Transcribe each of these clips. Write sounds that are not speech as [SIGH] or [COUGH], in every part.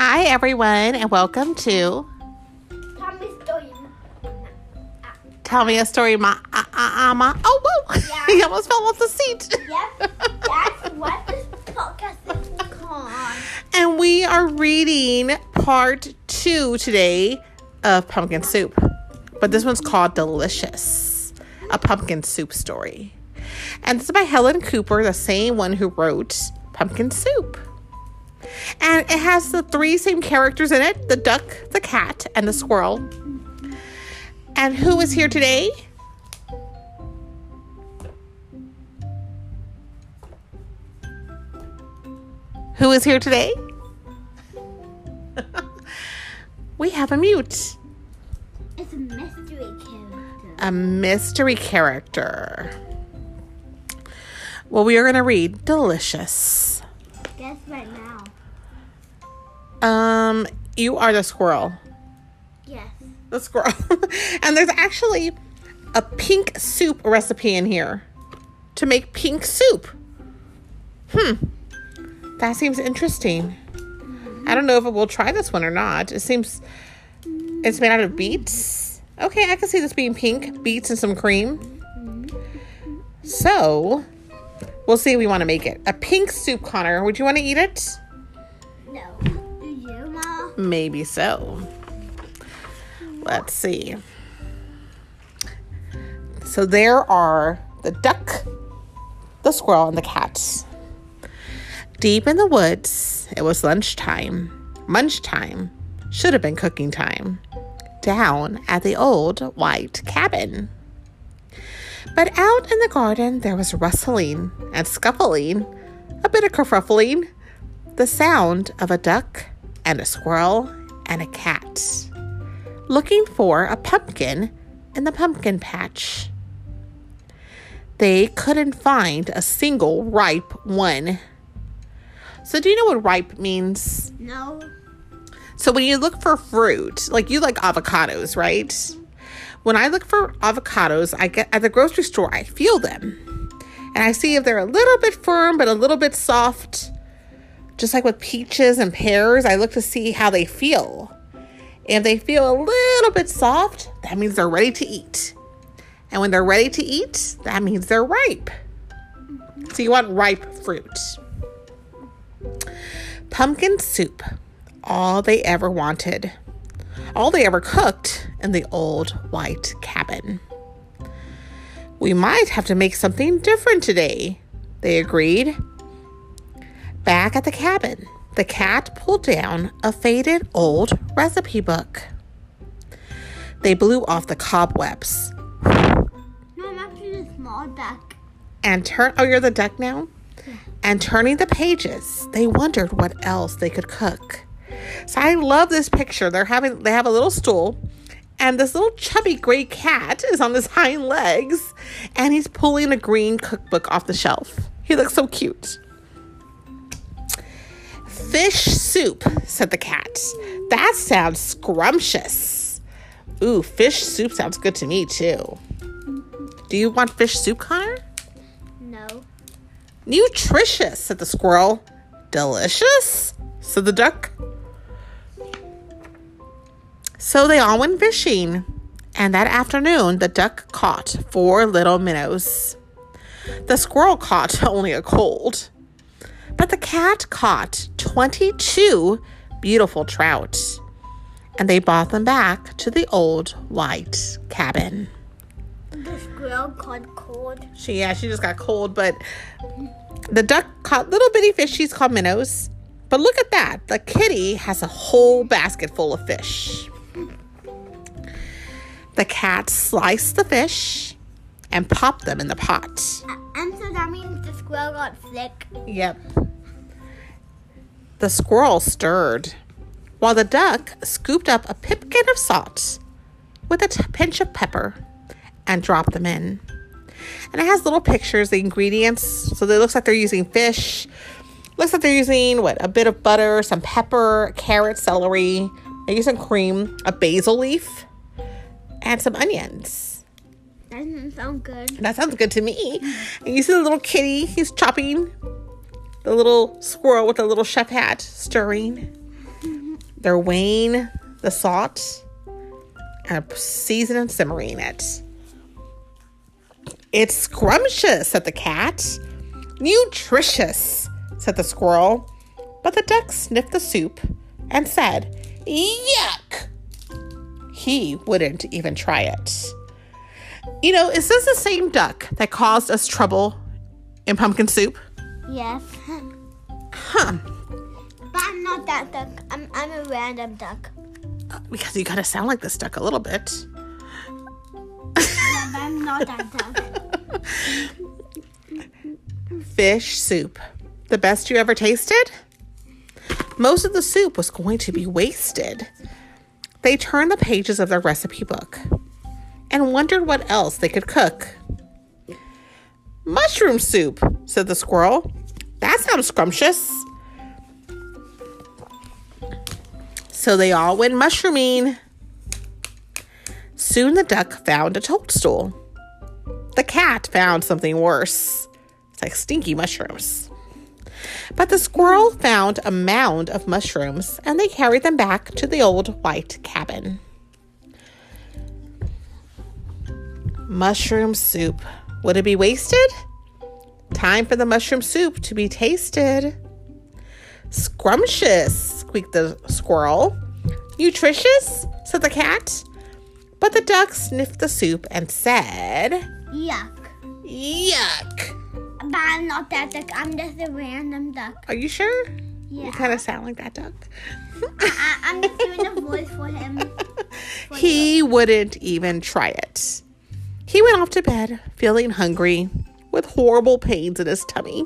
Hi, everyone, and welcome to Tommy's story. Tell Me a Story, Ma. Uh, uh, uh, ma. Oh, whoa! [LAUGHS] Yeah. he almost fell off the seat. Yep, that's what this podcast is called. and we are reading part two today of Pumpkin Soup. But this one's called Delicious, a pumpkin soup story. And this is by Helen Cooper, the same one who wrote Pumpkin Soup. And it has the three same characters in it the duck, the cat, and the squirrel. And who is here today? Who is here today? [LAUGHS] we have a mute, It's a mystery character. a mystery character. Well, we are going to read Delicious. Guess now. Um, you are the squirrel. Yes. The squirrel. [LAUGHS] and there's actually a pink soup recipe in here to make pink soup. Hmm. That seems interesting. I don't know if we'll try this one or not. It seems it's made out of beets. Okay, I can see this being pink. Beets and some cream. So, we'll see if we want to make it. A pink soup, Connor. Would you want to eat it? Maybe so. Let's see. So there are the duck, the squirrel, and the cat. Deep in the woods, it was lunchtime. Munch time. Should have been cooking time. Down at the old white cabin. But out in the garden, there was rustling and scuffling, a bit of kerfuffling, the sound of a duck and a squirrel and a cat looking for a pumpkin in the pumpkin patch. They couldn't find a single ripe one. So, do you know what ripe means? No. So, when you look for fruit, like you like avocados, right? When I look for avocados, I get at the grocery store, I feel them. And I see if they're a little bit firm but a little bit soft. Just like with peaches and pears, I look to see how they feel. If they feel a little bit soft, that means they're ready to eat. And when they're ready to eat, that means they're ripe. So you want ripe fruit. Pumpkin soup, all they ever wanted, all they ever cooked in the old white cabin. We might have to make something different today, they agreed. Back at the cabin, the cat pulled down a faded old recipe book. They blew off the cobwebs. No, I'm actually a small duck. and turn oh you're the duck now? And turning the pages they wondered what else they could cook. So i love this picture. They're having they have a little stool and this little chubby gray cat is on his [LAUGHS] hind legs and he's pulling a green cookbook off the shelf. He looks so cute fish soup said the cat that sounds scrumptious ooh fish soup sounds good to me too do you want fish soup connor No. Nutritious, said the squirrel. Delicious, said the duck. So they all went fishing, and that afternoon the duck caught four little minnows. The squirrel caught [LAUGHS] only a cold, but the cat caught 22 beautiful trout, and they brought them back to the old white cabin. This girl called cold. She yeah, she just got cold, but the duck caught little bitty fishies called minnows. But look at that. The kitty has a whole basket full of fish. The cat sliced the fish and popped them in the pot. Uh, and so that means squirrel got sick. Yep. The squirrel stirred, while the duck scooped up a pipkin of salt with a t- pinch of pepper and dropped them in. And it has little pictures, the ingredients. So it looks like they're using fish. Looks like they're using what? A bit of butter, some pepper, carrot, celery, maybe some cream, a basil leaf, and some onions. Doesn't sound good. That sounds good to me. And you see the little kitty, he's chopping the little squirrel with the little chef hat, stirring. They're weighing the salt and seasoning and simmering it. It's scrumptious, said the cat. Nutritious, said the squirrel. But the duck sniffed the soup and said, Yuck! He wouldn't even try it. You know, is this the same duck that caused us trouble in pumpkin soup? Yes. Huh. But I'm not that duck. I'm, I'm a random duck. Uh, because you kind of sound like this duck a little bit. Yeah, but I'm not that duck. [LAUGHS] Fish soup. The best you ever tasted? Most of the soup was going to be wasted. They turned the pages of their recipe book and wondered what else they could cook. Mushroom soup, said the squirrel. That sounds scrumptious. So they all went mushrooming. Soon the duck found a toadstool. The cat found something worse. It's like stinky mushrooms. But the squirrel found a mound of mushrooms and they carried them back to the old white cabin. Mushroom soup. Would it be wasted? Time for the mushroom soup to be tasted. Scrumptious, squeaked the squirrel. Nutritious, said the cat. But the duck sniffed the soup and said, Yuck. Yuck. But I'm not that duck. I'm just a random duck. Are you sure? Yeah. You kind of sound like that duck. I, I'm just doing a voice for him. [LAUGHS] He wouldn't even try it. He went off to bed feeling hungry with horrible pains in his tummy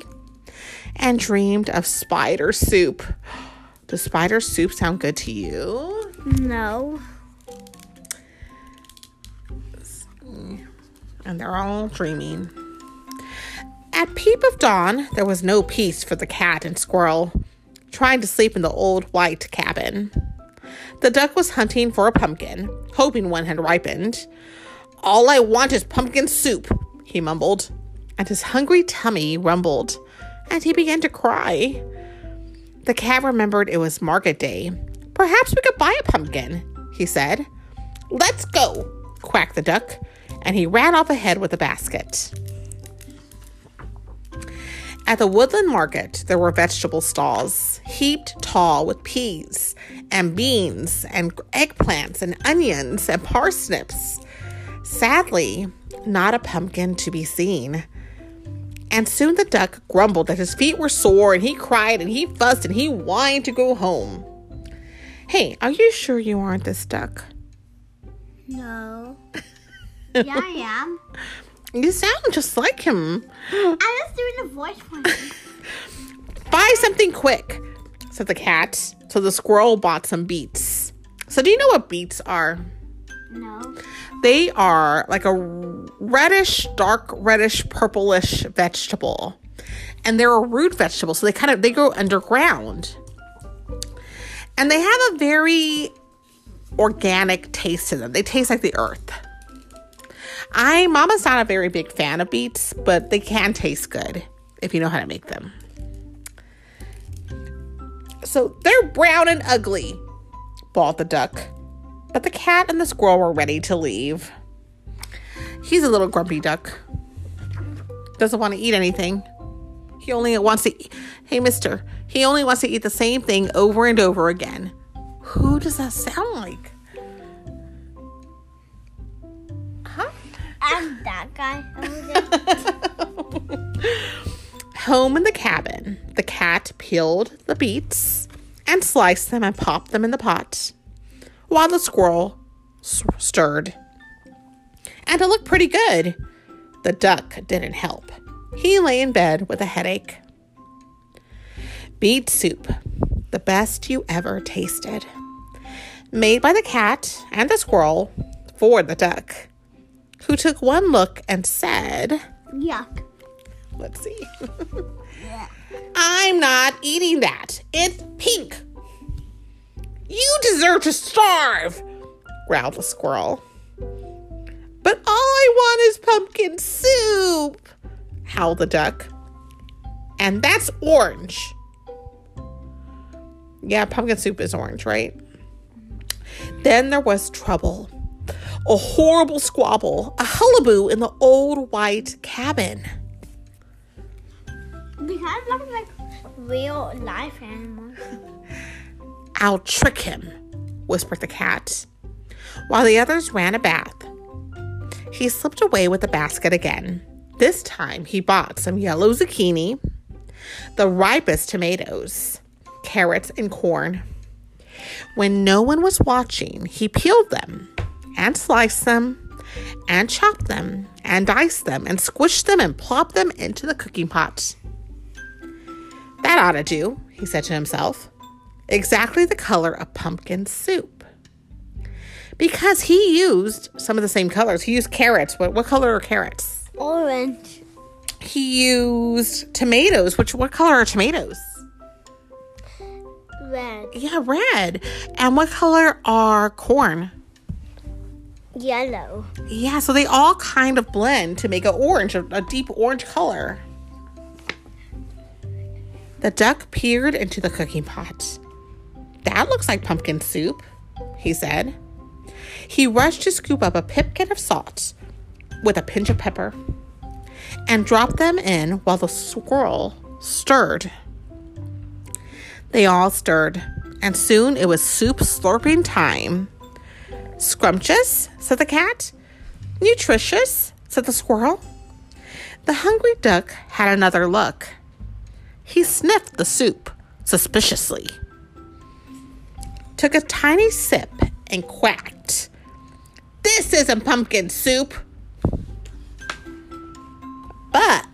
and dreamed of spider soup. Does spider soup sound good to you? No. Mm. And they're all dreaming. At peep of dawn, there was no peace for the cat and squirrel, trying to sleep in the old white cabin. The duck was hunting for a pumpkin, hoping one had ripened. All I want is pumpkin soup, he mumbled, and his hungry tummy rumbled, and he began to cry. The cat remembered it was market day. Perhaps we could buy a pumpkin, he said. Let's go, quacked the duck, and he ran off ahead with a basket. At the woodland market, there were vegetable stalls, heaped tall with peas and beans and eggplants and onions and parsnips. Sadly, not a pumpkin to be seen. And soon the duck grumbled that his feet were sore, and he cried and he fussed and he whined to go home. Hey, are you sure you aren't this duck? No. [LAUGHS] yeah, I am. You sound just like him. I'm just doing a voice for him. [LAUGHS] Buy something quick, said the cat. So the squirrel bought some beets. So, do you know what beets are? They are like a reddish, dark reddish, purplish vegetable. And they're a root vegetable, so they kind of they grow underground. And they have a very organic taste to them. They taste like the earth. I mama's not a very big fan of beets, but they can taste good if you know how to make them. So they're brown and ugly, bawled the duck. But the cat and the squirrel were ready to leave. He's a little grumpy duck. Doesn't want to eat anything. He only wants to eat. Hey, mister, he only wants to eat the same thing over and over again. Who does that sound like? Huh? I'm that guy. [LAUGHS] Home in the cabin, the cat peeled the beets and sliced them and popped them in the pot, while the squirrel s- stirred. And it looked pretty good. The duck didn't help. He lay in bed with a headache. Beet soup, the best you ever tasted. Made by the cat and the squirrel for the duck, who took one look and said, Yuck. Let's see. [LAUGHS] I'm not eating that. It's pink. You deserve to starve, growled the squirrel. But all I want is pumpkin soup, howled the duck. And that's orange. Yeah, pumpkin soup is orange, right? Then there was trouble. A horrible squabble, a hullaboo in the old white cabin. They kind of like real life animals. I'll trick him, whispered the cat, while the others ran a bath. He slipped away with the basket again. This time he bought some yellow zucchini, the ripest tomatoes, carrots, and corn. When no one was watching, he peeled them and sliced them and chopped them and diced them and squished them and plopped them into the cooking pot. That ought to do, he said to himself. Exactly the color of pumpkin soup. Because he used some of the same colors. He used carrots. What, what color are carrots? Orange. He used tomatoes. Which what color are tomatoes? Red. Yeah, red. And what color are corn? Yellow. Yeah, so they all kind of blend to make an orange, a, a deep orange color. The duck peered into the cooking pot. That looks like pumpkin soup, he said. He rushed to scoop up a pipkin of salt with a pinch of pepper and dropped them in while the squirrel stirred. They all stirred, and soon it was soup slurping time. Scrumptious, said the cat. Nutritious, said the squirrel. The hungry duck had another look. He sniffed the soup suspiciously, took a tiny sip, and quacked. This isn't pumpkin soup. But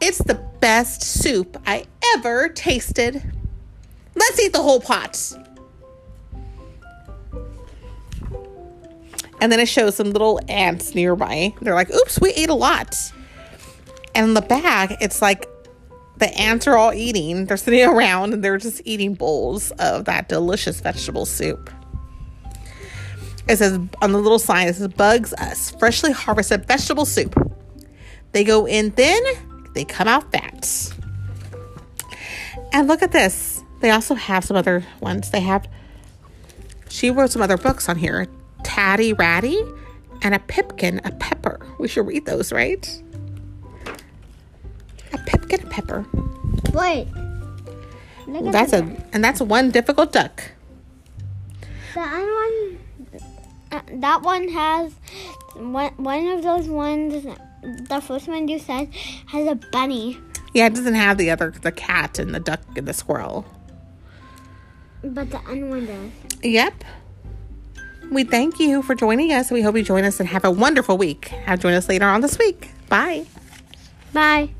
it's the best soup I ever tasted. Let's eat the whole pot. And then it shows some little ants nearby. They're like, oops, we ate a lot. And in the bag, it's like the ants are all eating. They're sitting [LAUGHS] around and they're just eating bowls of that delicious vegetable soup. It says on the little sign, it says Bugs Us, freshly harvested vegetable soup. They go in thin, they come out fat. And look at this. They also have some other ones. They have, she wrote some other books on here Tatty Ratty and a Pipkin, a Pepper. We should read those, right? A Pipkin, a Pepper. Wait. Look That's a, and that's one difficult duck. the other one. Uh, that one has one. One of those ones. The first one you said has a bunny, Yeah, it doesn't have the other, the cat and the duck and the squirrel. but the other one does. Yep. We thank you for joining us. We hope you join us and have a wonderful week. Have join us later on this week. Bye. Bye.